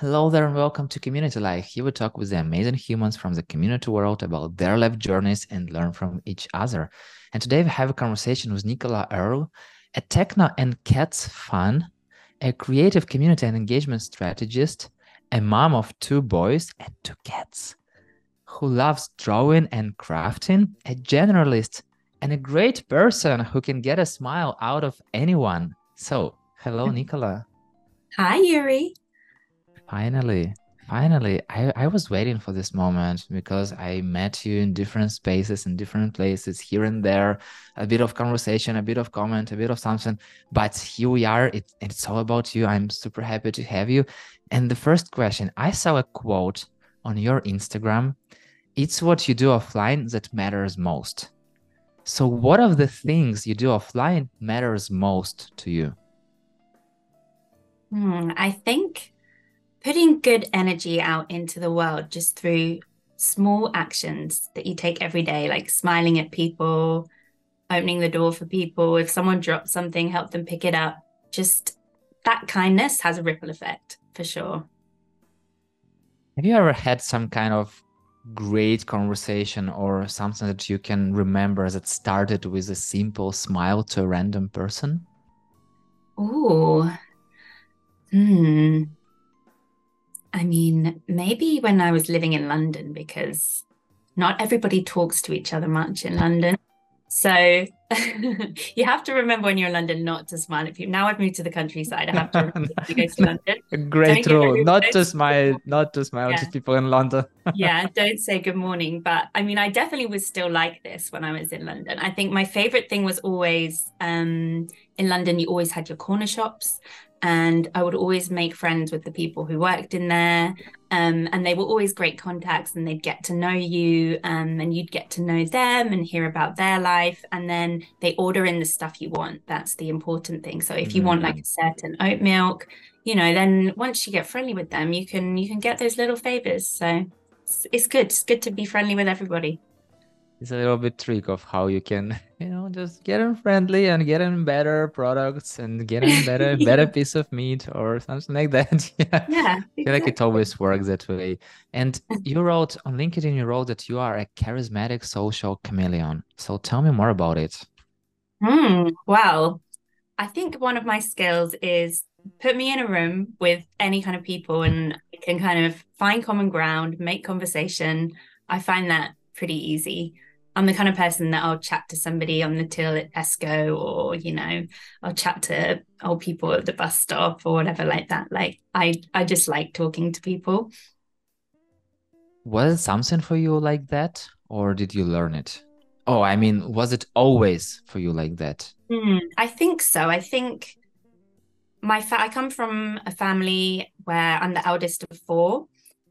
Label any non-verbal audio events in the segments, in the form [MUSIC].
Hello there and welcome to Community Life. Here we talk with the amazing humans from the community world about their life journeys and learn from each other. And today we have a conversation with Nicola Earle, a techno and cats fan, a creative community and engagement strategist, a mom of two boys and two cats, who loves drawing and crafting, a generalist, and a great person who can get a smile out of anyone. So, hello, Nicola. Hi, Yuri. Finally, finally, I, I was waiting for this moment because I met you in different spaces, in different places, here and there, a bit of conversation, a bit of comment, a bit of something. But here we are. It, it's all about you. I'm super happy to have you. And the first question I saw a quote on your Instagram it's what you do offline that matters most. So, what of the things you do offline matters most to you? Hmm, I think putting good energy out into the world just through small actions that you take every day, like smiling at people, opening the door for people. If someone drops something, help them pick it up. Just that kindness has a ripple effect for sure. Have you ever had some kind of great conversation or something that you can remember that started with a simple smile to a random person? Oh, hmm. I mean, maybe when I was living in London, because not everybody talks to each other much in London. So [LAUGHS] you have to remember when you're in London not to smile at people. Now I've moved to the countryside. I have to remember to go to [LAUGHS] London. Great rule. Not to smile, not to smile yeah. to people in London. [LAUGHS] yeah, don't say good morning. But I mean, I definitely was still like this when I was in London. I think my favorite thing was always um, in London, you always had your corner shops and I would always make friends with the people who worked in there. Um, and they were always great contacts, and they'd get to know you, um, and you'd get to know them and hear about their life. And then they order in the stuff you want. That's the important thing. So if you mm-hmm. want like mm. a certain oat milk, you know, then once you get friendly with them, you can you can get those little favors. So it's, it's good. It's good to be friendly with everybody it's a little bit trick of how you can [LAUGHS] you know just get them friendly and get them better products and get them [LAUGHS] better yeah. better piece of meat or something like that [LAUGHS] yeah yeah exactly. I feel like it always works that way and you wrote on linkedin you wrote that you are a charismatic social chameleon so tell me more about it Hmm. well i think one of my skills is put me in a room with any kind of people and I can kind of find common ground make conversation i find that pretty easy I'm the kind of person that I'll chat to somebody on the till at Tesco or, you know, I'll chat to old people at the bus stop or whatever like that. Like I I just like talking to people. Was it something for you like that? Or did you learn it? Oh, I mean, was it always for you like that? Mm, I think so. I think my fa- I come from a family where I'm the eldest of four,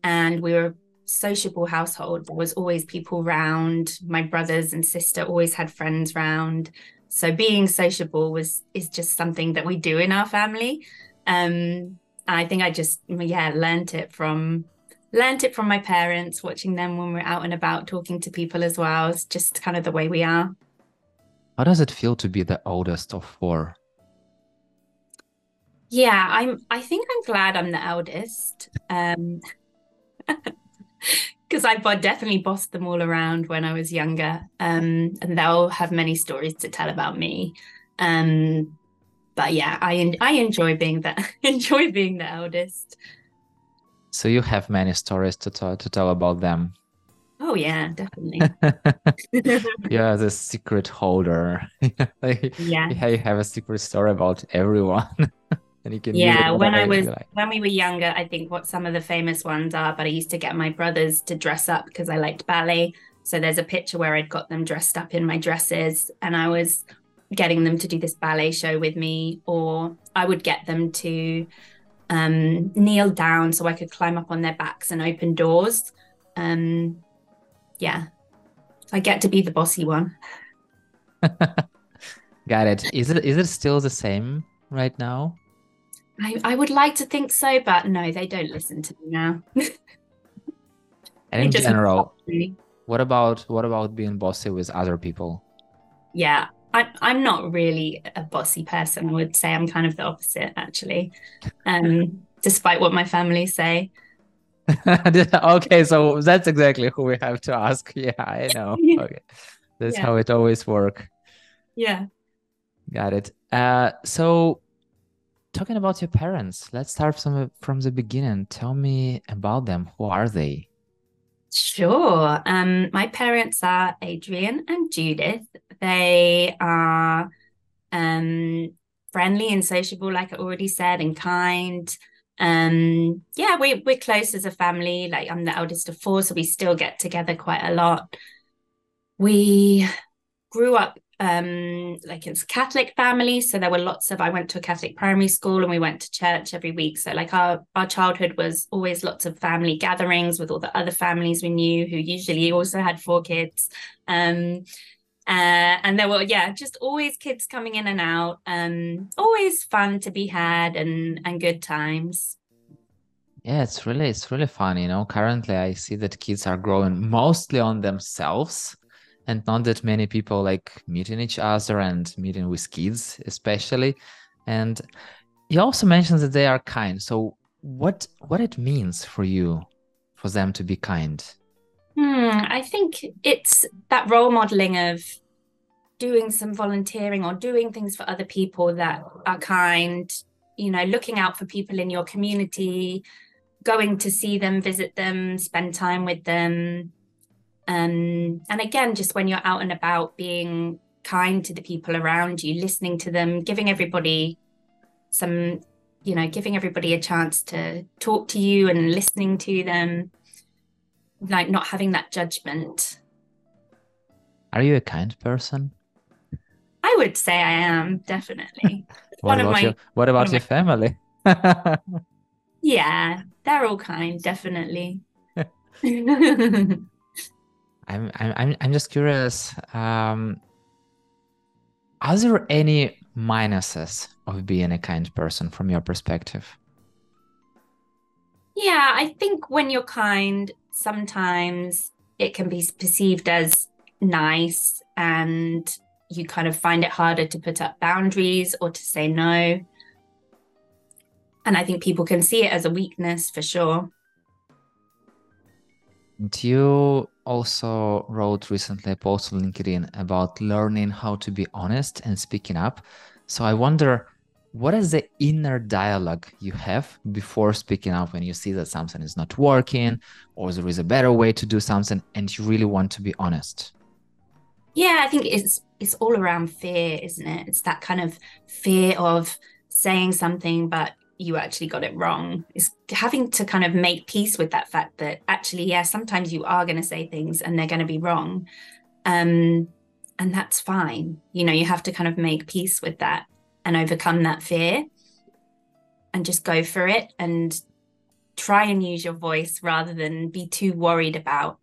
and we were sociable household. There was always people round. My brothers and sister always had friends round. So being sociable was is just something that we do in our family. Um, I think I just yeah learned it from learned it from my parents, watching them when we're out and about, talking to people as well. It's just kind of the way we are. How does it feel to be the oldest of four? Yeah, I'm. I think I'm glad I'm the eldest. Um, [LAUGHS] [LAUGHS] because I definitely bossed them all around when I was younger, um, and they'll have many stories to tell about me. Um, but yeah, I I enjoy being the [LAUGHS] enjoy being the eldest. So you have many stories to tell to tell about them. Oh yeah, definitely. [LAUGHS] yeah, the secret holder. like, yeah, you have a secret story about everyone and you can yeah when i was like. when we were younger i think what some of the famous ones are but i used to get my brothers to dress up because i liked ballet. So there's a picture where i'd got them dressed up in my dresses and i was getting them to do this ballet show with me or i would get them to um, kneel down so i could climb up on their backs and open doors. Um, yeah i get to be the bossy one. [LAUGHS] Got it. Is it is it still the same right now I, I would like to think so, but no, they don't listen to me now. and in general, what about what about being bossy with other people? Yeah, I, I'm not really a bossy person. I would say I'm kind of the opposite, actually. Um, [LAUGHS] despite what my family say. [LAUGHS] okay, so that's exactly who we have to ask. [LAUGHS] Yeah, I know. Okay. That's yeah. how it always work. Yeah. Got it. Uh so talking about your parents, let's start from from the beginning. Tell me about them. Who are they? Sure. Um, my parents are Adrian and Judith. They are um, friendly and sociable, like I already said, and kind. Um, yeah, we, we're close as a family. Like I'm the eldest of four, so we still get together quite a lot. We grew up um like it's a catholic family. So there were lots of i went to a catholic primary school and we went to church every week. So like our our childhood was always lots of family gatherings with all the other families we knew who usually also had four kids. Um uh, and there were yeah just always kids coming in and out. Um always fun to be had and and good times. Yeah it's really it's really fun you know. Currently i see that kids are growing mostly on themselves and not that many people like meeting each other and meeting with kids especially. And you also mentioned that they are kind. So what what it means for you for them to be kind? Hmm, i think it's that role modeling of doing some volunteering or doing things for other people that are kind you know looking out for people in your community going to see them visit them spend time with them um, and again, just when you're out and about, being kind to the people around you, listening to them, giving everybody some, you know, giving everybody a chance to talk to you and listening to them, like not having that judgment. Are you a kind person? I would say I am, definitely. [LAUGHS] what, about my, your, what about your family? yeah, they're all kind, definitely. [LAUGHS] I'm I'm I'm just curious. Um, are there any minuses of being a kind person from your perspective? Yeah, I think when you're kind, sometimes it can be perceived as nice and you kind of find it harder to put up boundaries or to say no. And I think people can see it as a weakness for sure. Do you also wrote recently a post on LinkedIn about learning how to be honest and speaking up. So I wonder what is the inner dialogue you have before speaking up when you see that something is not working or there is a better way to do something and you really want to be honest? Yeah, I think it's it's all around fear, isn't it? It's that kind of fear of saying something but you actually got it wrong. Is having to kind of make peace with that fact that actually yeah sometimes you are going to say things and they're going to be wrong. Um and that's fine. You know you have to kind of make peace with that and overcome that fear and just go for it and try and use your voice rather than be too worried about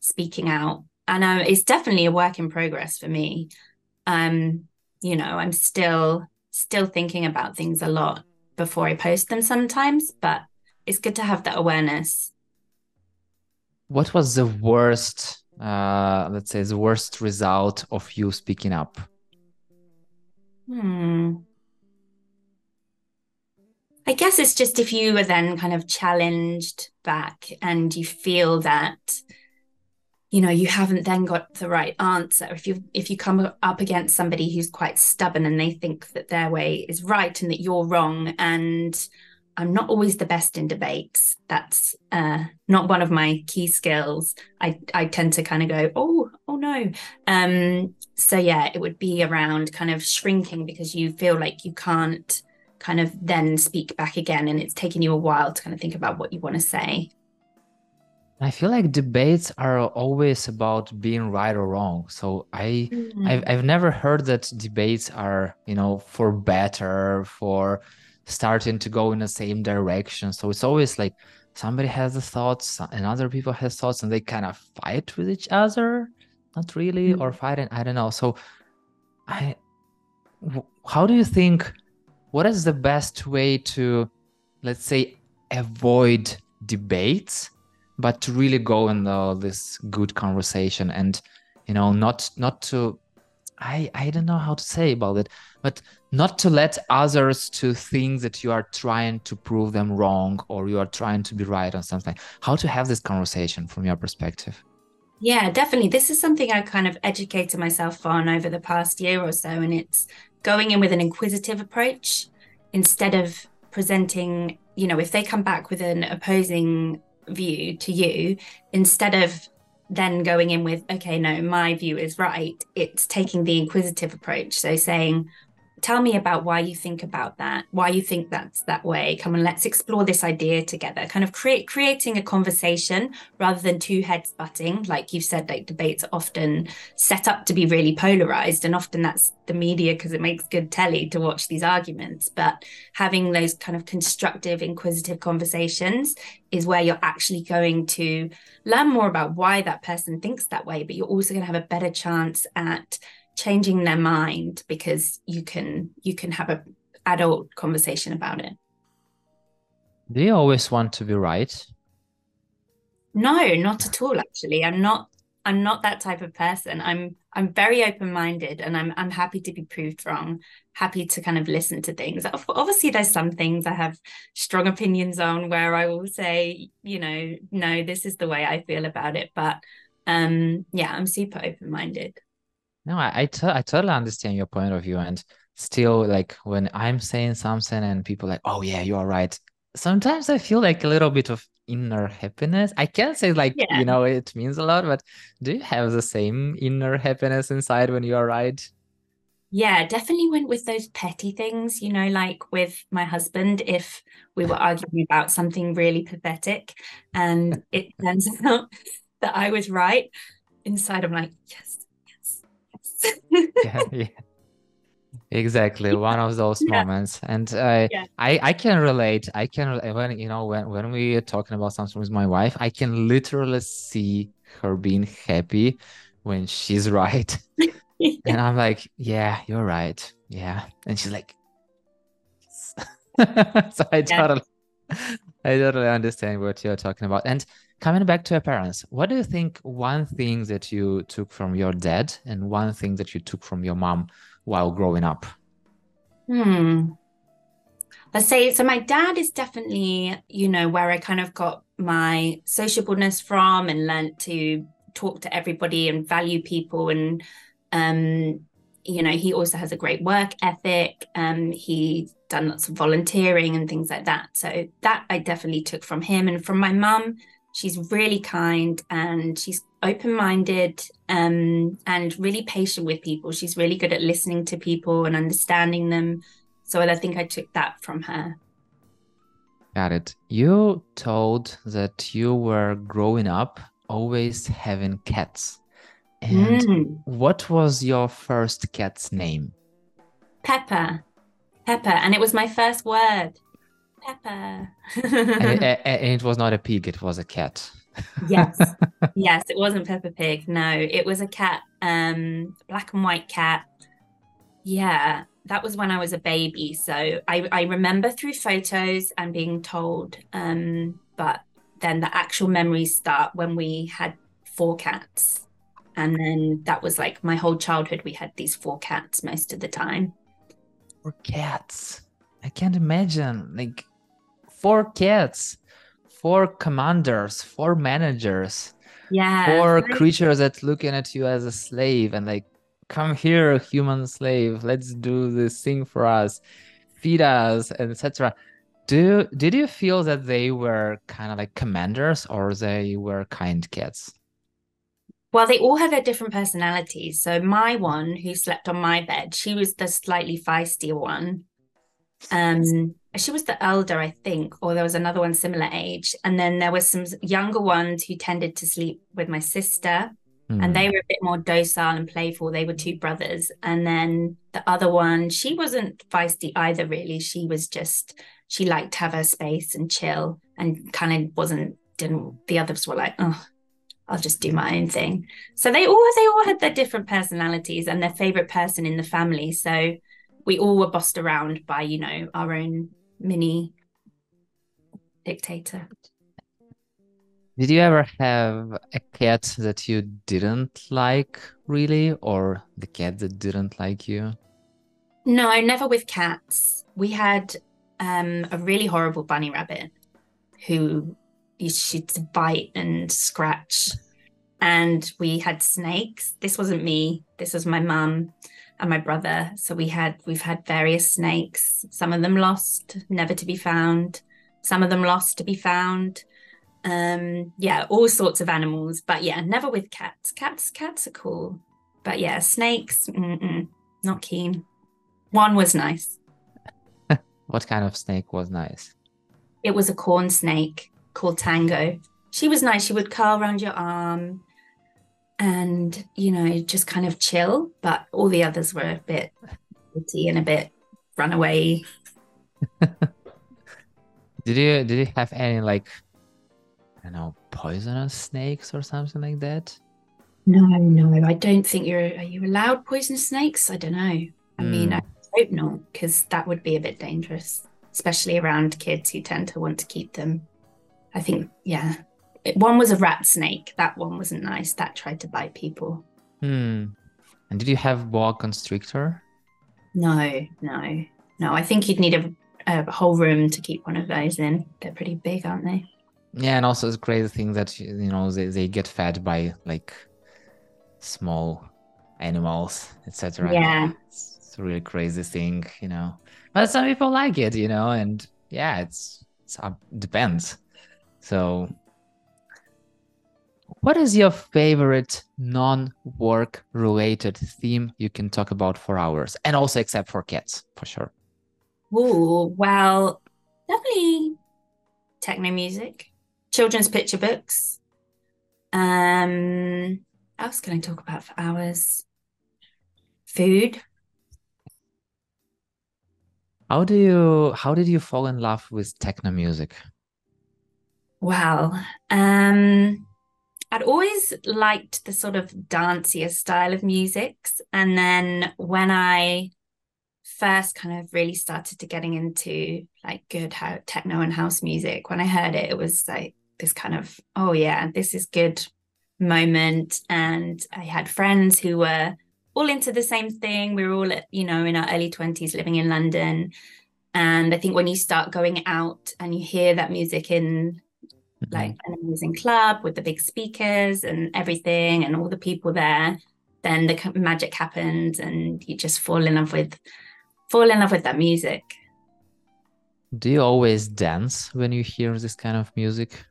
speaking out. And um, it's definitely a work in progress for me. Um you know i'm still still thinking about things a lot before I post them sometimes, but it's good to have that awareness. What was the worst, uh, let's say, the worst result of you speaking up? Hmm. I guess it's just if you were then kind of challenged back and you feel that you know you haven't then got the right answer. If you if you come up against somebody who's quite stubborn and they think that their way is right and that you're wrong and i'm not always the best in debates that's uh, not one of my key skills. I i tend to kind of go oh oh no. Um so yeah it would be around kind of shrinking because you feel like you can't kind of then speak back again and it's taken you a while to kind of think about what you want to say I feel like debates are always about being right or wrong. So I mm-hmm. I've, I've never heard that debates are, you know, for better, for starting to go in the same direction. So it's always like somebody has the thoughts and other people has thoughts and they kind of fight with each other. Not really, mm-hmm. or fighting, I don't know. So I how do you think what is the best way to let's say avoid debates but to really go in this good conversation and you know not not to I I don't know how to say about it, but not to let others to think that you are trying to prove them wrong or you are trying to be right on something. How to have this conversation from your perspective? Yeah, definitely. This is something I kind of educated myself on over the past year or so, and it's going in with an inquisitive approach instead of presenting, you know, if they come back with an opposing view to you, instead of then going in with, okay, no, my view is right, it's taking the inquisitive approach. So saying, tell me about why you think about that why you think that's that way. Come on let's explore this idea together. Kind of create creating a conversation rather than two heads butting. Like you've said like debates are often set up to be really polarized and often that's the media because it makes good telly to watch these arguments. But having those kind of constructive inquisitive conversations is where you're actually going to learn more about why that person thinks that way but you're also going to have a better chance at changing their mind because you can you can have a adult conversation about it. Do you always want to be right? No not at all actually. I'm not i'm not that type of person. I'm i'm very open-minded and i'm i'm happy to be proved wrong happy to kind of listen to things. Obviously there's some things i have strong opinions on where i will say you know no this is the way i feel about it. But um yeah i'm super open-minded no, I I, t- I totally understand your point of view, and still, like when I'm saying something and people like, "Oh yeah, you are right." Sometimes I feel like a little bit of inner happiness. I can't say like yeah. you know it means a lot, but do you have the same inner happiness inside when you are right? Yeah, definitely went with those petty things, you know, like with my husband, if we were arguing about something really pathetic and it turns [LAUGHS] out that I was right, inside I'm like, yes, [LAUGHS] yeah, yeah. Exactly, one of those yeah. moments, and uh, yeah. I I can relate. I can when you know when when we are talking about something with my wife, I can literally see her being happy when she's [LAUGHS] right, yeah. [LAUGHS] and I'm like, yeah, you're right, yeah, and she's like, so I totally, I totally understand what you're talking about, and coming back to your parents, what do you think one thing that you took from your dad and one thing that you took from your mom while growing up? Hmm. Let's say so my dad is definitely, you know, where I kind of got my sociableness from and learned to talk to everybody and value people and um you know he also has a great work ethic um he's done lots of volunteering and things like that so that i definitely took from him and from my mum she's really kind and she's open-minded um, and really patient with people. She's really good at listening to people and understanding them. So i think i took that from her. Got it. You told that you were growing up always having cats. And mm. what was your first cat's name? Pepper. Pepper. And it was my first word Pepper. and, it, [LAUGHS] and, it, was not a pig, it was a cat. yes. [LAUGHS] Yes, it wasn't Peppa Pig. No, it was a cat, um, black and white cat. Yeah, that was when I was a baby. So I, I remember through photos and being told, um, but then the actual memories start when we had four cats. And then that was like my whole childhood. We had these four cats most of the time. Four cats. I can't imagine. Like four kids, four commanders, four managers, yeah, four creatures that looking at you as a slave and like, come here, human slave, let's do this thing for us, feed us, etc. Do did you feel that they were kind of like commanders or they were kind kids? Well, they all had their different personalities. So my one, who slept on my bed, she was the slightly feistier one. Um, she was the elder, I think, or there was another one similar age. And then there was some younger ones who tended to sleep with my sister. Mm. And they hmm. were a bit more docile and playful. They were two brothers. And then the other one, she wasn't feisty either, really. She was just, she liked to have her space and chill and kind of wasn't, didn't, the others were like, oh, I'll just do my own thing. So they all, they all had their different personalities and their favorite person in the family. So we all were bossed around by, you know, our own mini dictator. Did you ever have a cat that you didn't like really, or the cat that didn't like you? No, never with cats. We had um, a really horrible bunny rabbit who she'd bite and scratch. And we had snakes. This wasn't me. This was my mum and my brother. So we had we've had various snakes. Some of them lost, never to be found. Some of them lost to be found. Um, yeah, all sorts of animals. But yeah, never with cats. Cats, cats are cool. But yeah, snakes, not keen. One was nice. [LAUGHS] what kind of snake was nice? It was a corn snake called Tango. She was nice. She would curl around your arm and, you know, just kind of chill. But all the others were a bit witty and a bit runaway. [LAUGHS] did you did you have any like I don't know poisonous snakes or something like that? No, no, I don't think you're. Are you allowed poisonous snakes? I don't know. I mm. mean, I hope not, because that would be a bit dangerous, especially around kids who tend to want to keep them I think, yeah. One was a rat snake. That one wasn't nice. That tried to bite people. Hmm. And did you have boa constrictor? No, no, no. I think you'd need a, a whole room to keep one of those in. They're pretty big, aren't they? Yeah, and also it's crazy thing that you know they, they get fed by like small animals, etc. Yeah, it's, it's, a really crazy thing, you know. But some people like it, you know, and yeah, it's, it's uh, depends. So, what is your favorite non-work related theme you can talk about for hours, and also except for cats, for sure? Oh well, definitely techno music, children's picture books. Um, else can I talk about for hours? Food. How do you? How did you fall in love with techno music? Wow. Um, I'd always liked the sort of dancier style of music. And then when I first kind of really started to getting into like good how techno and house music, when I heard it, it was like this kind of, oh yeah, this is good moment. And I had friends who were all into the same thing. We were all, at, you know, in our early 20s living in London. And I think when you start going out and you hear that music in mm-hmm. like an amazing club with the big speakers and everything and all the people there then the magic happens and you just fall in love with fall in love with that music. Do you always dance when you hear this kind of music?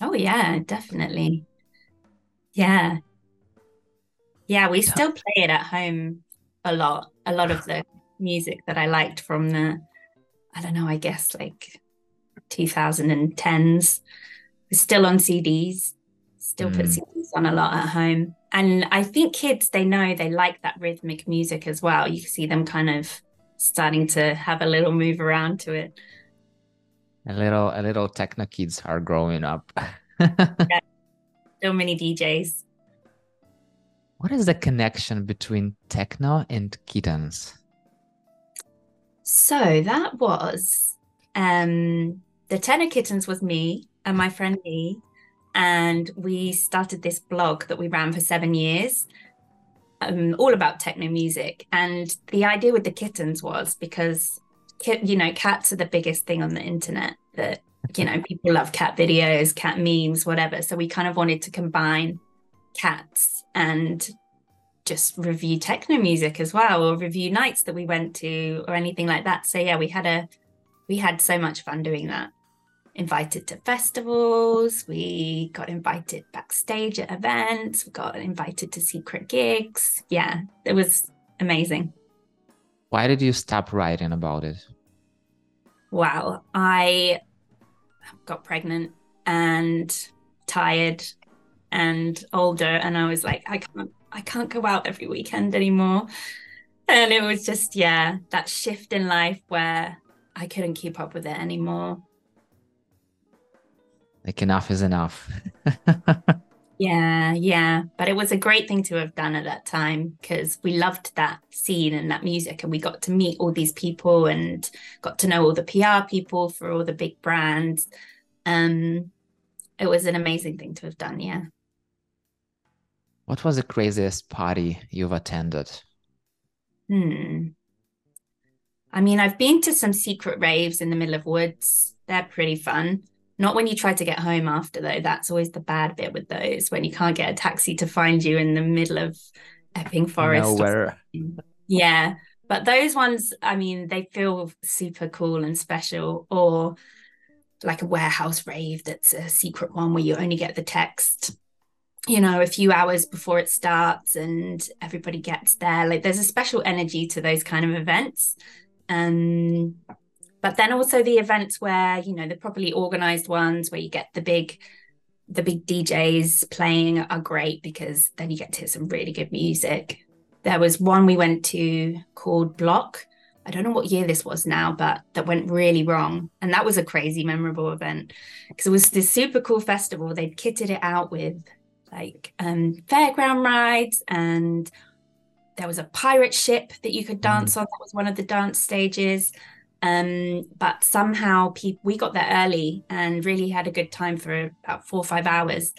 Oh yeah definitely. Yeah. Yeah we still play it at home a lot. A lot of the music that i liked from the i don't know i guess like 2010s still on CDs, still mm. put CDs on a lot at home. And I think kids, they know they like that rhythmic music as well. You can see them kind of starting to have a little move around to it. A little, a little techno kids are growing up. yeah. So many DJs. What is the connection between techno and kittens? So that was um the Techno Kittens was me and my friend Lee, and we started this blog that we ran for seven years, um, all about techno music. And the idea with the kittens was because, you know, cats are the biggest thing on the internet that, you know, people love cat videos, cat memes, whatever. So we kind of wanted to combine cats and just review techno music as well or review nights that we went to or anything like that so yeah we had a we had so much fun doing that invited to festivals, we got invited backstage at events, we got invited to secret gigs. Yeah, it was amazing. Why did you stop writing about it? Wow, I got pregnant and tired and older and I was like I can't I can't go out every weekend anymore. And it was just yeah, that shift in life where I couldn't keep up with it anymore like enough is enough. [LAUGHS] yeah, yeah. But it was a great thing to have done at that time because we loved that scene and that music, and we got to meet all these people and got to know all the PR people for all the big brands. Um, it was an amazing thing to have done. Yeah. What was the craziest party you've attended? Hmm. I mean, I've been to some secret raves in the middle of woods. They're pretty fun. Not when you try to get home after, though. That's always the bad bit with those, when you can't get a taxi to find you in the middle of Epping Forest. Nowhere. Yeah. But those ones, I mean, they feel super cool and special. Or like a warehouse rave that's a secret one where you only get the text you know a few hours before it starts and everybody gets there like there's a special energy to those kind of events um but then also the events where you know the properly organized ones where you get the big the big DJs playing are great because then you get to hear some really good music. There was one we went to called Bloc. I don't know what year this was now, but that went really wrong. And that was a crazy memorable event because it was this super cool festival. They'd kitted it out with like um, fairground rides and there was a pirate ship that you could dance mm. on. That was one of the dance stages. Um, but somehow people we got there early and really had a good time for about four or five hours.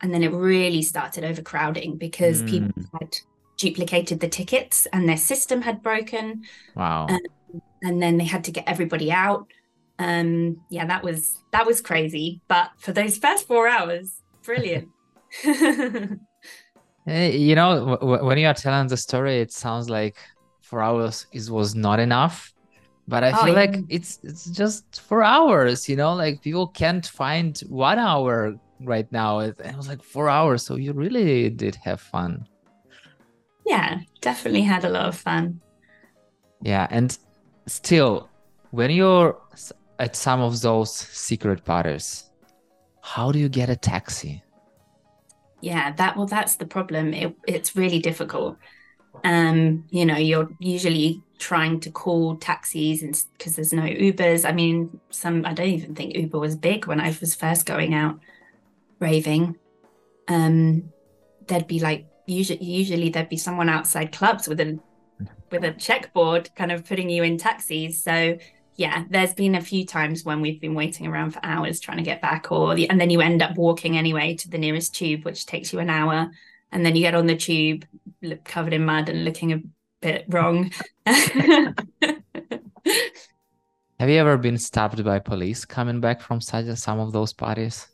And then it really started overcrowding because mm. people had duplicated the tickets and their system had broken. Wow. Um, and then they had to get everybody out. Um, yeah, that was that was crazy. But for those first four hours, brilliant. [LAUGHS] [LAUGHS] You know, when you are telling the story, it sounds like four hours is was not enough but i oh, feel yeah. like it's it's just for hours you know? Like people can't find one hour right now. It, it was like four hours. So you really did have fun. Yeah definitely had a lot of fun. Yeah and still when you're at some of those secret parties how do you get a taxi? Yeah that well that's the problem. It, it's really difficult. Um you know you're usually trying to call taxis and because there's no ubers. I mean some i don't even think uber was big when i was first going out raving. Um there'd be like usually usually there'd be someone outside clubs with a with a checkboard kind of putting you in taxis. So yeah there's been a few times when we've been waiting around for hours trying to get back or the, and then you end up walking anyway to the nearest tube which takes you an hour. And then you get on the tube covered in mud and looking bit wrong. [LAUGHS] Have you ever been stopped by police coming back from such some of those parties?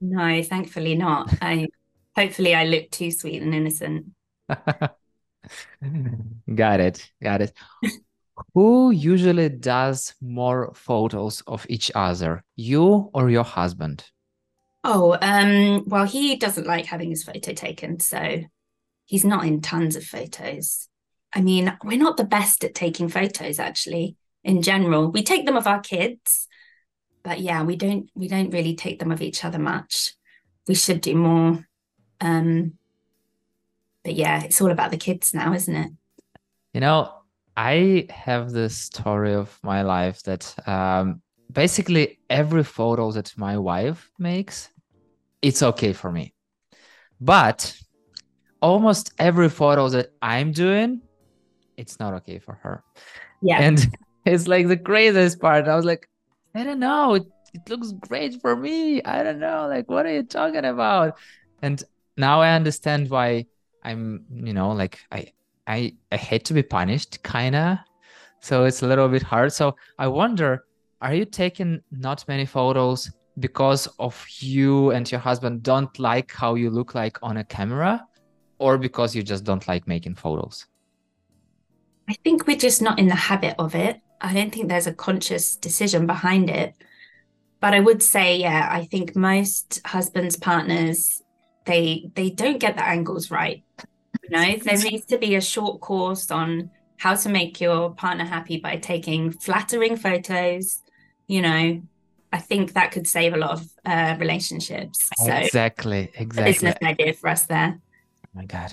No, thankfully not. I hopefully I look too sweet and innocent. [LAUGHS] got it. Got it. Who usually does more photos of each other, you or your husband? Oh, um, well, he doesn't like having his photo taken, so he's not in tons of photos. I mean, we're not the best at taking photos actually in general. We take them of our kids, but yeah, we don't we don't really take them of each other much. We should do more. Um but yeah, it's all about the kids now, isn't it? You know, I have this story of my life that um basically every photo that my wife makes it's okay for me. But almost every photo that I'm doing, it's not okay for her. Yeah. And [LAUGHS] it's like the craziest part. I was like, I don't know. It, it looks great for me. I don't know. Like, what are you talking about? And now I understand why I'm, you know, like I I I hate to be punished, kinda. So it's a little bit hard. So I wonder, are you taking not many photos because of you and your husband don't like how you look like on a camera or because you just don't like making photos i think we're just not in the habit of it i don't think there's a conscious decision behind it but i would say yeah i think most husbands partners they they don't get the angles right you know there [LAUGHS] needs to be a short course on how to make your partner happy by taking flattering photos you know I think that could save a lot of uh, relationships. So exactly, exactly. Business idea for us there. Oh my god,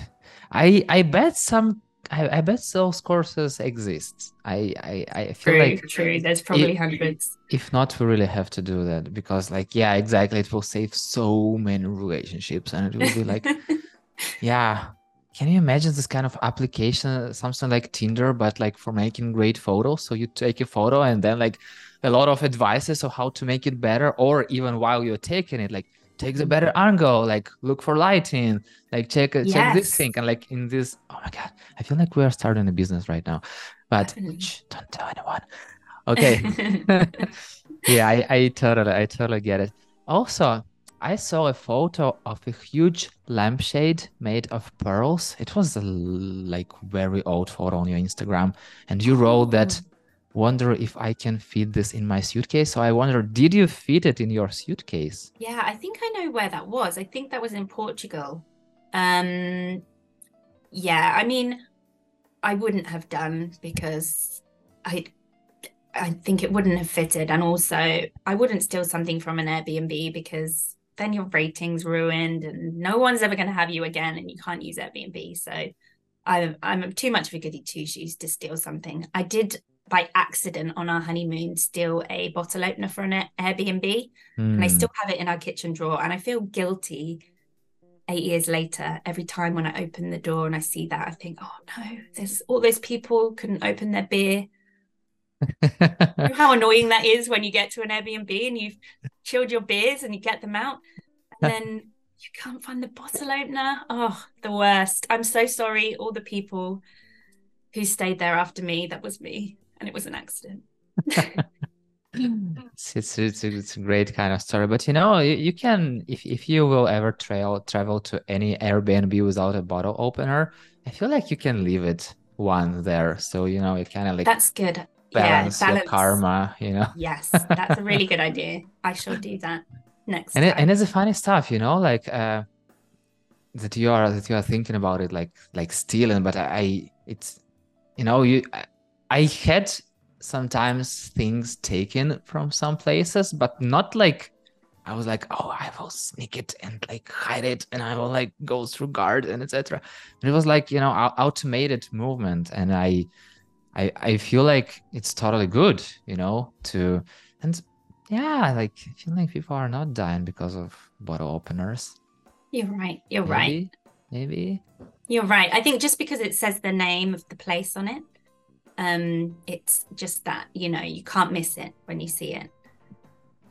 I I bet some. I, I bet those courses exist. I I, I feel true, like true. There's probably hundreds. If not, we really have to do that because, like, yeah, exactly. It will save so many relationships, and it will be like, [LAUGHS] yeah. Can you imagine this kind of application, something like Tinder, but like for making great photos? So you take a photo and then like a lot of advices of how to make it better or even while you're taking it like take the mm-hmm. better angle like look for lighting like check yes. check this thing and like in this oh my god i feel like we are starting a business right now but shh, don't tell anyone. Okay. [LAUGHS] Yeah I, I totally i totally get it. Also i saw a photo of a huge lampshade made of pearls. It was a like very old photo on your instagram and you wrote that oh wonder if I can fit this in my suitcase. So I wonder, did you fit it in your suitcase? Yeah, I think I know where that was. I think that was in Portugal. Um, yeah, I mean, I wouldn't have done because I, I think it wouldn't have fitted, and also I wouldn't steal something from an Airbnb because then your rating's ruined, and no one's ever going to have you again, and you can't use Airbnb. So. I'm I'm too much of a goody two shoes to steal something. I did by accident on our honeymoon steal a bottle opener for an Airbnb. Mm. And I hmm. still have it in our kitchen drawer. And I feel guilty eight years later every time when I open the door and I see that. I think, oh no, there's all those people couldn't open their beer. how [LAUGHS] annoying that is when you get to an Airbnb and you've chilled your beers and you get them out. And [LAUGHS] then you can't find the bottle opener. Oh, the worst. I'm so sorry, all the people who stayed there after me. That was me and it was an accident. [LAUGHS] it's, it's, it's, it's, a great kind of story but you know you, you, can if, if you will ever travel travel to any airbnb without a bottle opener i feel like you can leave it one there. So you know it kind of like that's good. Balance, yeah, balance. karma you know? Yes that's a [LAUGHS] really good idea. I shall do that next and, it, and it's a funny stuff you know like uh that you are that you are thinking about it like like stealing but i, I it's you know you I had sometimes things taken from some places, but not like I was like, oh, I will sneak it and like hide it, and I will like go through guard and etc. It was like you know automated movement, and I, I, I feel like it's totally good, you know, to and yeah, like I feel like people are not dying because of bottle openers. You're right. You're maybe, right. Maybe. You're right. I think just because it says the name of the place on it, um it's just that you know you can't miss it when you see it.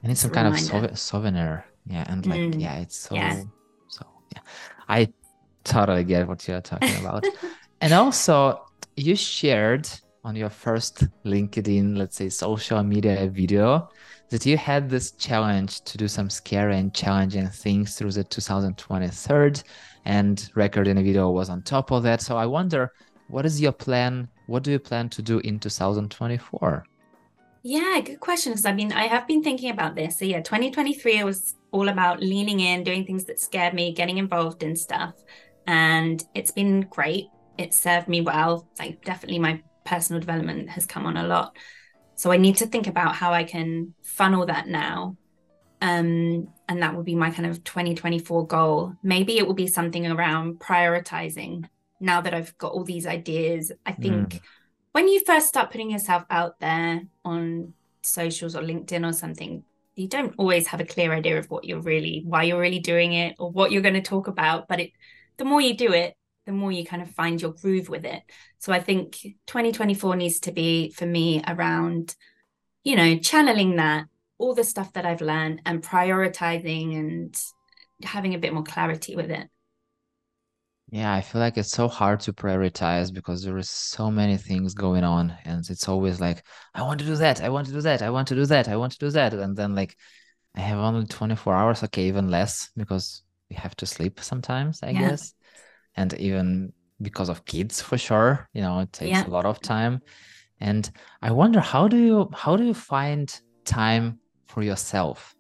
And it's, some kind of souvenir. Yeah and like mm. yeah it's so yeah. so yeah. I totally get what you're talking about. [LAUGHS] And also you shared on your first linkedin let's say social media video that you had this challenge to do some scary and challenging things through the 2023 and recording a video was on top of that. So i wonder what is your plan what do you plan to do in 2024? Yeah, good question. Because I mean, I have been thinking about this. So, yeah, 2023 was all about leaning in, doing things that scared me, getting involved in stuff. And it's been great. It served me well. Like, definitely my personal development has come on a lot. So, I need to think about how I can funnel that now. Um, and that would be my kind of 2024 goal. Maybe it will be something around prioritizing now that I've got all these ideas, I think mm. when you first start putting yourself out there on socials or LinkedIn or something, you don't always have a clear idea of what you're really, why you're really doing it or what you're going to talk about. But it, the more you do it, the more you kind of find your groove with it. So I think 2024 needs to be for me around, you know, channeling that, all the stuff that I've learned and prioritizing and having a bit more clarity with it. Yeah, I feel like it's so hard to prioritize because there is so many things going on and it's always like I want to do that, I want to do that, I want to do that, I want to do that and then like I have only 24 hours, okay, even less because we have to sleep sometimes, I yeah. guess. And even because of kids for sure, you know, it takes yeah. a lot of time. And I wonder how do you how do you find time for yourself?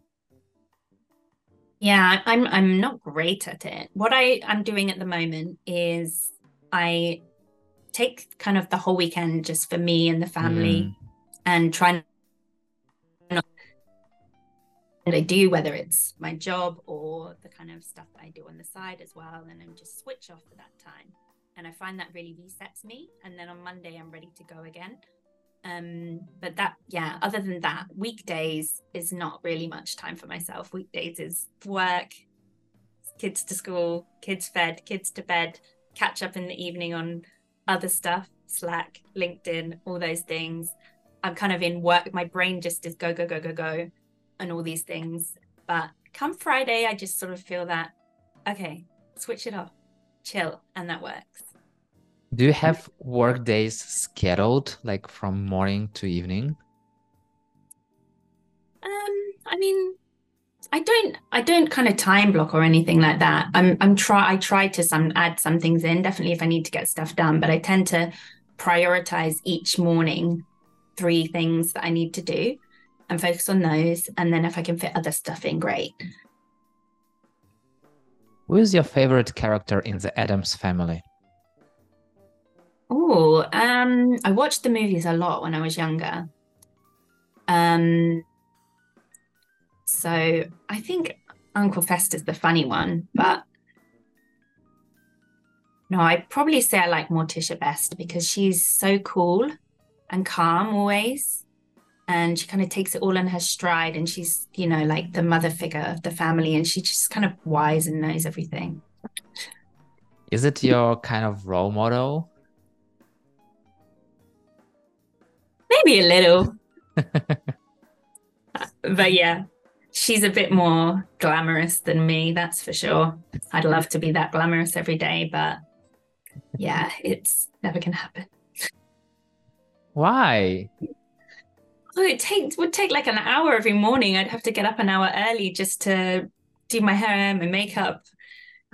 Yeah, I'm I'm not great at it. What I am doing at the moment is I take kind of the whole weekend just for me and the family mm. and try and I do, whether it's my job or the kind of stuff that I do on the side as well. And then just switch off for that time. And I find that really resets me. And then on Monday, I'm ready to go again. Um, but that, yeah, other than that, weekdays is not really much time for myself. Weekdays is work, kids to school, kids fed, kids to bed, catch up in the evening on other stuff, Slack, LinkedIn, all those things. I'm kind of in work. My brain just is go, go, go, go, go, and all these things. But come Friday, I just sort of feel that, okay, switch it off, chill, and that works. Do you have work days scheduled, like from morning to evening? Um, I mean, I don't I don't kind of time block or anything like that. I'm I'm try I try to some add some things in, definitely if I need to get stuff done, but I tend to prioritize each morning three things that I need to do and focus on those. And then if I can fit other stuff in, great. Who is your favorite character in the Addams family? Oh, um, I watched the movies a lot when I was younger. Um, so I think Uncle Fester's the funny one, but no, I'd probably say I like Morticia best because she's so cool and calm always. And she kind of takes it all in her stride and she's, you know, like the mother figure of the family and she's just kind of wise and knows everything. Is it your kind of role model? Maybe a little. [LAUGHS] Uh, but yeah, she's a bit more glamorous than me, that's for sure. I'd love to be that glamorous every day, but yeah, it's never gonna happen. Why? Oh, it takes would take like an hour every morning. I'd have to get up an hour early just to do my hair, my makeup.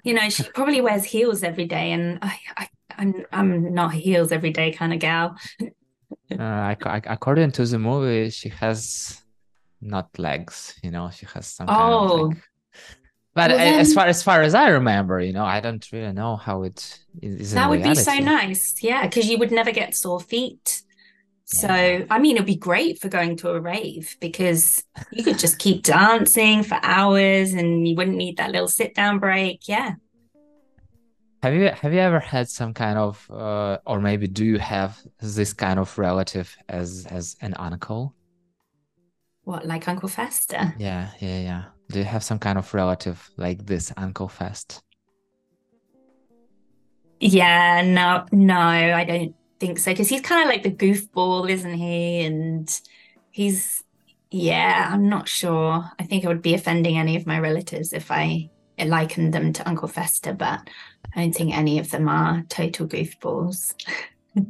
You know, she probably wears heels every day, and I, I I'm I'm not heels every day kind of gal. Uh, according to the movie, she has not legs. You know, she has some. Kind oh. Of like... But well, then, as far as far as I remember, you know, I don't really know how it is. That would reality. be so nice, yeah, because you would never get sore feet. So, yeah. I mean, it'd be great for going to a rave because you could just keep dancing for hours and you wouldn't need that little sit down break. Yeah. Have you have you ever had some kind of uh, or maybe do you have this kind of relative as as an uncle? What, like Uncle Fester? Yeah, yeah, yeah. Do you have some kind of relative like this Uncle Fest? Yeah, no, no, I don't think so because he's kind of like the goofball, isn't he? And he's, yeah, I'm not sure. I think I would be offending any of my relatives if I likened them to Uncle Fester, but I don't think any of them are total goofballs. [LAUGHS]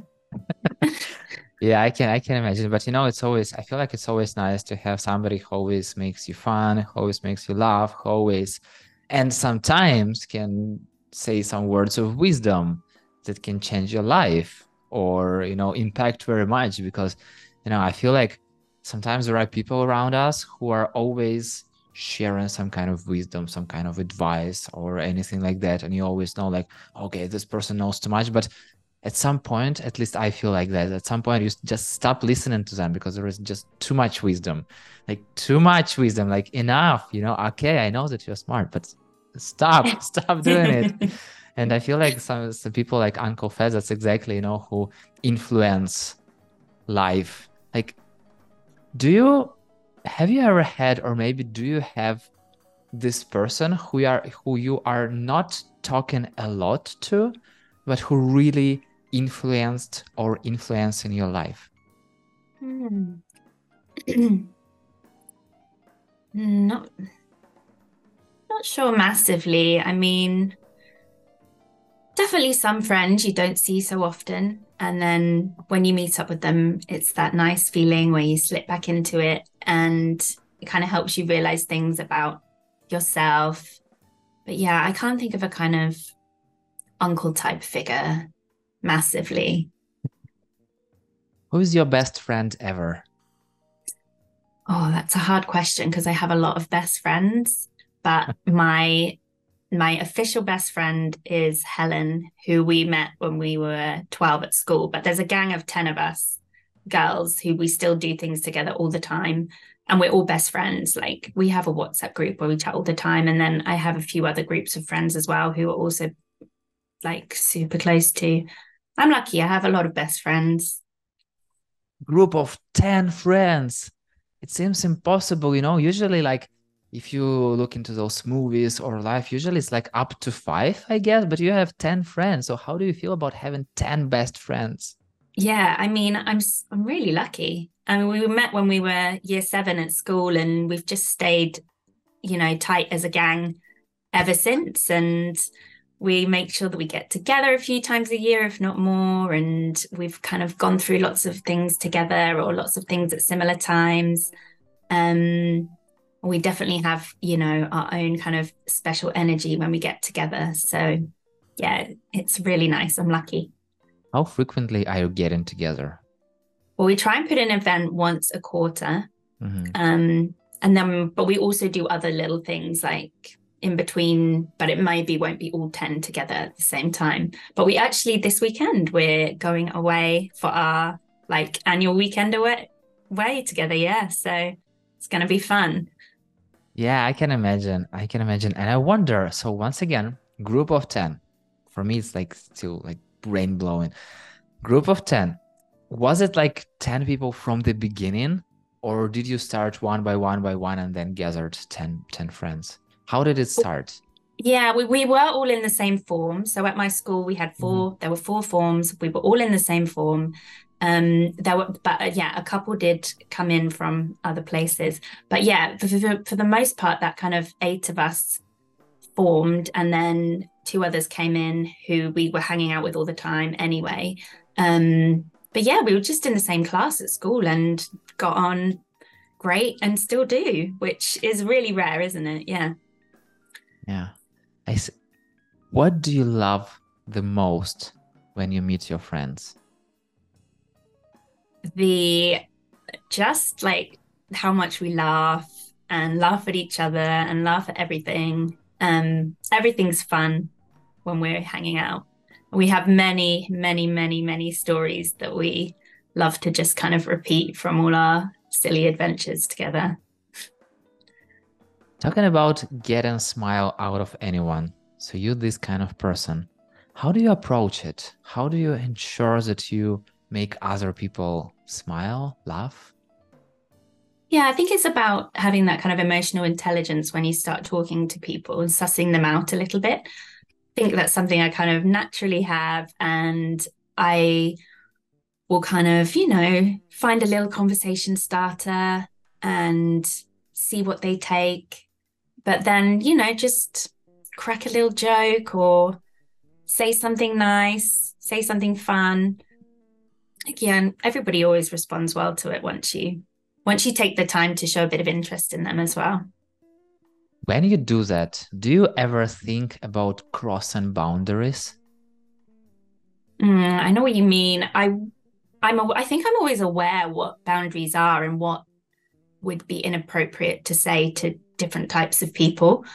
yeah i can i can imagine but you know it's always i feel like it's always nice to have somebody who always makes you fun who always makes you laugh who always and sometimes can say some words of wisdom that can change your life or you know impact very much because you know i feel like sometimes there are people around us who are always sharing some kind of wisdom some kind of advice or anything like that. And you always know like okay this person knows too much. But at some point at least i feel like that at some point you just stop listening to them because there is just too much wisdom. Like too much wisdom like enough you know okay i know that you're smart but stop [LAUGHS] stop doing it. [LAUGHS] And i feel like some, some people like uncle fez that's exactly you know who influence life. Like do you have you ever had or maybe do you have this person who are who you are not talking a lot to but who really influenced or influence in your life? Hmm. [CLEARS THROAT] not not sure massively. I mean, definitely some friends you don't see so often. And then when you meet up with them, it's that nice feeling where you slip back into it and it kind of helps you realize things about yourself. But yeah, I can't think of a kind of uncle type figure massively. Who's your best friend ever? Oh, that's a hard question because I have a lot of best friends, but [LAUGHS] my my official best friend is Helen, who we met when we were 12 at school. But there's a gang of 10 of us girls who we still do things together all the time. And we're all best friends. Like we have a WhatsApp group where we chat all the time. And then I have a few other groups of friends as well who are also like super close to. I'm lucky. I have a lot of best friends. Group of 10 friends. It seems impossible, you know. Usually, like, if you look into those movies or life, usually it's like up to five, I guess, but you have 10 friends. So, how do you feel about having 10 best friends? Yeah, I mean, I'm I'm really lucky. I mean, we met when we were year seven at school, and we've just stayed you know, tight as a gang ever since. And we make sure that we get together a few times a year, if not more. And we've kind of gone through lots of things together or lots of things at similar times. Um, we definitely have, you know, our own kind of special energy when we get together. So, yeah, it's really nice. I'm lucky. How frequently are you getting together? Well, we try and put an event once a quarter. Mm-hmm. Um, and then, but we also do other little things like in between, but it maybe won't be all 10 together at the same time. But we actually, this weekend, we're going away for our like annual weekend away, away together. Yeah. So it's going to be fun. Yeah, I can imagine. I can imagine. And I wonder so, once again, group of 10. For me, it's like still like brain blowing. Group of 10. Was it like 10 people from the beginning? Or did you start one by one by one and then gathered 10, 10 friends? How did it start? Yeah, we, we were all in the same form. So at my school, we had 4 mm-hmm. there were four forms. We were all in the same form. Um, there were, but uh, yeah, a couple did come in from other places. But yeah, for, for, for the most part, that kind of eight of us formed, and then two others came in who we were hanging out with all the time anyway. Um, but yeah, we were just in the same class at school and got on great and still do, which is really rare, isn't it? Yeah. Yeah. I, see. what do you love the most when you meet your friends? The just like how much we laugh and laugh at each other and laugh at everything. Um, everything's fun when we're hanging out. We have many, many, many, many stories that we love to just kind of repeat from all our silly adventures together. Talking about getting a smile out of anyone. So you're this kind of person. How do you approach it? How do you ensure that you make other people smile, laugh? Yeah, I think it's about having that kind of emotional intelligence when you start talking to people and sussing them out a little bit. I think that's something I kind of naturally have. And I will kind of, you know, find a little conversation starter and see what they take but then, you know, just crack a little joke or say something nice, say something fun. Again, everybody always responds well to it once you once you take the time to show a bit of interest in them as well. When you do that, do you ever think about crossing boundaries? Mm, I know what you mean. I I'm a, I think I'm always aware what boundaries are and what would be inappropriate to say to different types of people.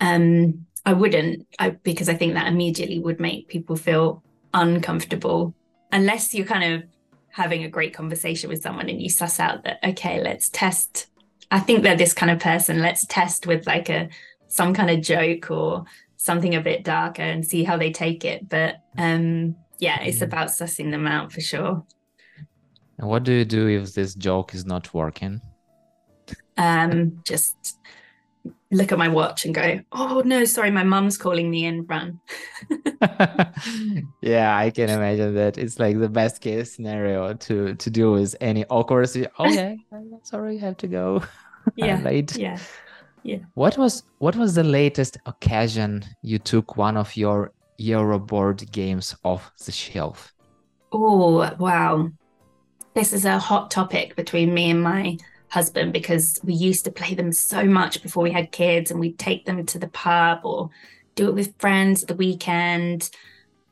Um, I wouldn't, I, because I think that immediately would make people feel uncomfortable, unless you're kind of having a great conversation with someone and you suss out that okay, let's test. I think they're this kind of person. Let's test with like a some kind of joke or something a bit darker and see how they take it. But um, yeah, it's mm. about sussing them out for sure. And what do you do if this joke is not working? um, just look at my watch and go, oh no, sorry, my mum's calling me in." run. [LAUGHS] yeah, I can imagine that. It's like the best case scenario to to deal with any awkward. [LAUGHS] Okay, oh, sorry, I have to go. [LAUGHS] Yeah, late. Yeah, yeah. What was what was the latest occasion you took one of your Euro board games off the shelf? Oh wow, this is a hot topic between me and my husband because we used to play them so much before we had kids and we'd take them to the pub or do it with friends at the weekend.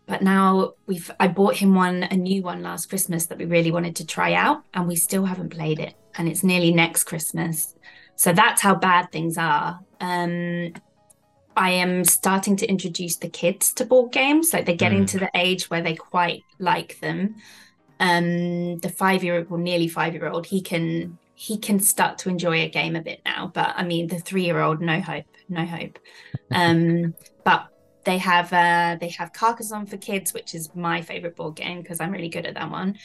But now we've i bought him one a new one last christmas that we really wanted to try out and we still haven't played it and it's nearly next christmas. So that's how bad things are. Um i am starting to introduce the kids to board games. Like they're getting mm. to the age where they quite like them. Um the five year old or nearly five year old he can he can start to enjoy a game a bit now. But I mean, the three year old, no hope, no hope. [LAUGHS] Um, but they have uh, they have Carcassonne for kids, which is my favorite board game because I'm really good at that one.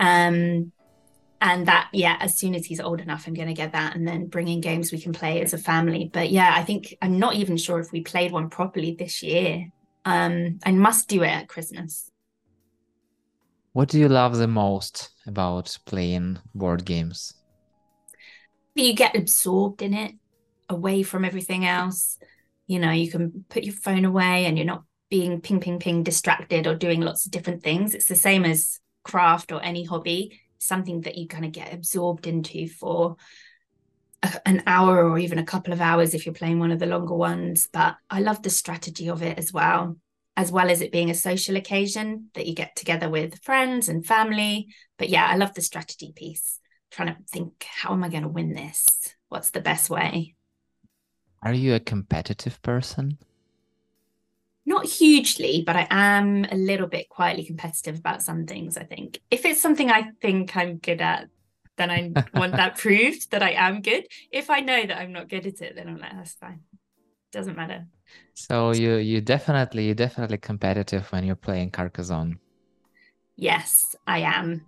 Um, and that yeah, as soon as he's old enough, I'm going to get that, and then bring in games we can play as a family. But yeah, I think I'm not even sure if we played one properly this year. Um, I must do it at Christmas. What do you love the most about playing board games? You get absorbed in it. away from everything else. You know, you can put your phone away and you're not being ping, ping, ping distracted or doing lots of different things. It's the same as craft or any hobby, something that you kind of get absorbed into for a, an hour or even a couple of hours if you're playing one of the longer ones. But I love the strategy of it as well, as well as it being a social occasion that you get together with friends and family. But yeah, I love the strategy piece, trying to think, how am I going to win this? What's the best way? Are you a competitive person? Not hugely, but I am a little bit quietly competitive about some things, I think. If it's something I think I'm good at, then I want that [LAUGHS] proved that I am good. If I know that I'm not good at it, then I'm like, that's fine. Doesn't matter. So you you definitely you're definitely competitive when you're playing Carcassonne. Yes, I am.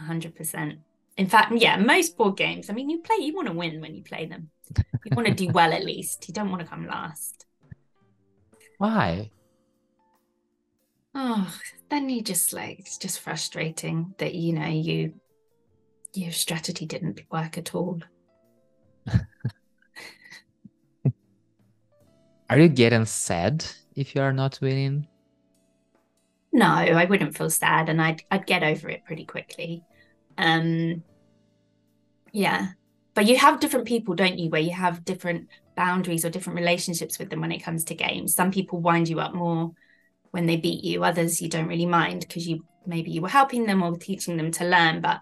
100%. In fact, yeah, most board games, I mean, you play, you want to win when you play them. You want to do well at least. You don't want to come last. Why? Oh, then you just like, it's just frustrating that, you know, you, your strategy didn't work at all. [LAUGHS] Are you getting sad if you are not winning? No, I wouldn't feel sad and I'd, I'd get over it pretty quickly. Um, yeah, but you have different people, don't you? Where you have different boundaries or different relationships with them when it comes to games. Some people wind you up more when they beat you. Others you don't really mind because you maybe you were helping them or teaching them to learn. But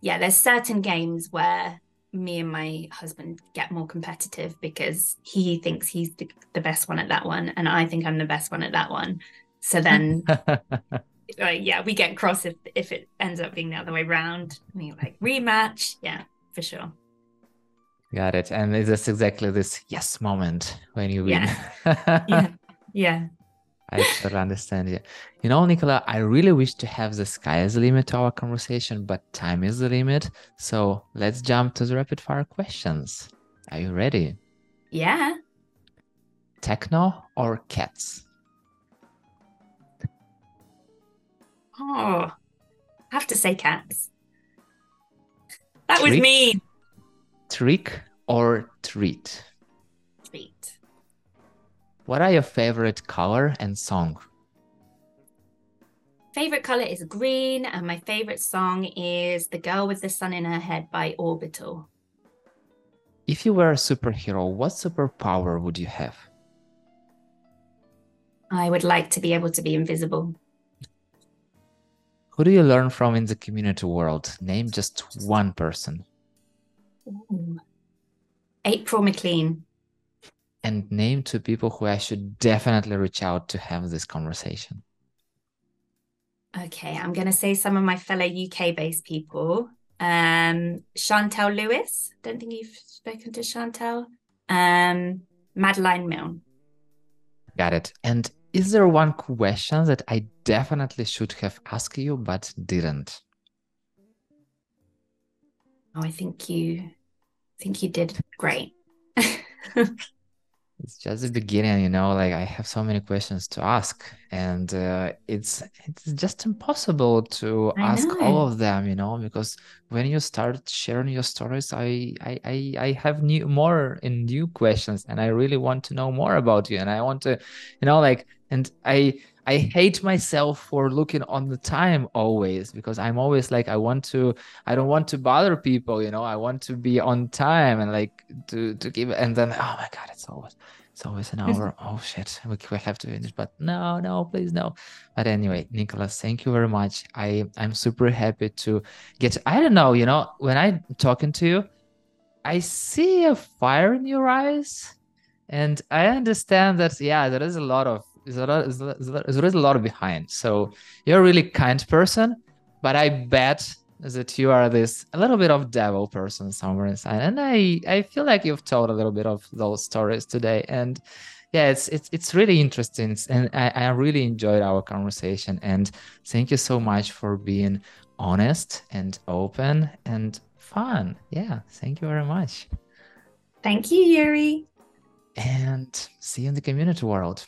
yeah, there's certain games where me and my husband get more competitive because he thinks he's the, the best one at that one and I think I'm the best one at that one. So then [LAUGHS] like yeah, we get cross if if it ends up being the other way around. I mean, like rematch, yeah, for sure. Got it. And it's just exactly this yes moment when you win. Yeah. [LAUGHS] yeah. yeah. I totally understand you. You know, Nicola, I really wish to have the sky as the limit to our conversation, but time is the limit. So let's jump to the rapid fire questions. Are you ready? Yeah. Techno or cats? Oh, I have to say cats. That Trick, was me. Trick or treat? Treat. What are your favorite color and song? Favorite color is green, and my favorite song is The Girl with the Sun in Her Head by Orbital. If you were a superhero, what superpower would you have? I would like to be able to be invisible. Who do you learn from in the community world? Name just one person. Ooh. April McLean. And name two people who I should definitely reach out to have this conversation. Okay, I'm going to say some of my fellow UK based people. Um, Chantel Lewis. Don't think you've spoken to Chantel. Um, Madeline Milne. Got it. And is there one question that I definitely should have asked you but didn't? Oh, I think you I think you did great. [LAUGHS] it's just the beginning, you know, like I have so many questions to ask and uh, it's it's just impossible to I ask know. all of them, you know, because when you start sharing your stories, I, I I I have new more and new questions and I really want to know more about you and I want to, you know, like and i i hate myself for looking on the time always because i'm always like i want to i don't want to bother people you know i want to be on time and like to to give and then oh my god it's always it's always an hour. Oh shit. We, we have to finish but no no please no. But anyway Nicola thank you very much. I i'm super happy to get i don't know you know when i'm talking to you i see a fire in your eyes and i understand that yeah there is a lot of lot, is there is a lot behind. So you're a really kind person, but I bet that you are this a little bit of devil person somewhere inside. And I I feel like you've told a little bit of those stories today. And yeah, it's it's it's really interesting. And I, I really enjoyed our conversation. And thank you so much for being honest and open and fun. Yeah, thank you very much. Thank you, Yuri. And see you in the community world.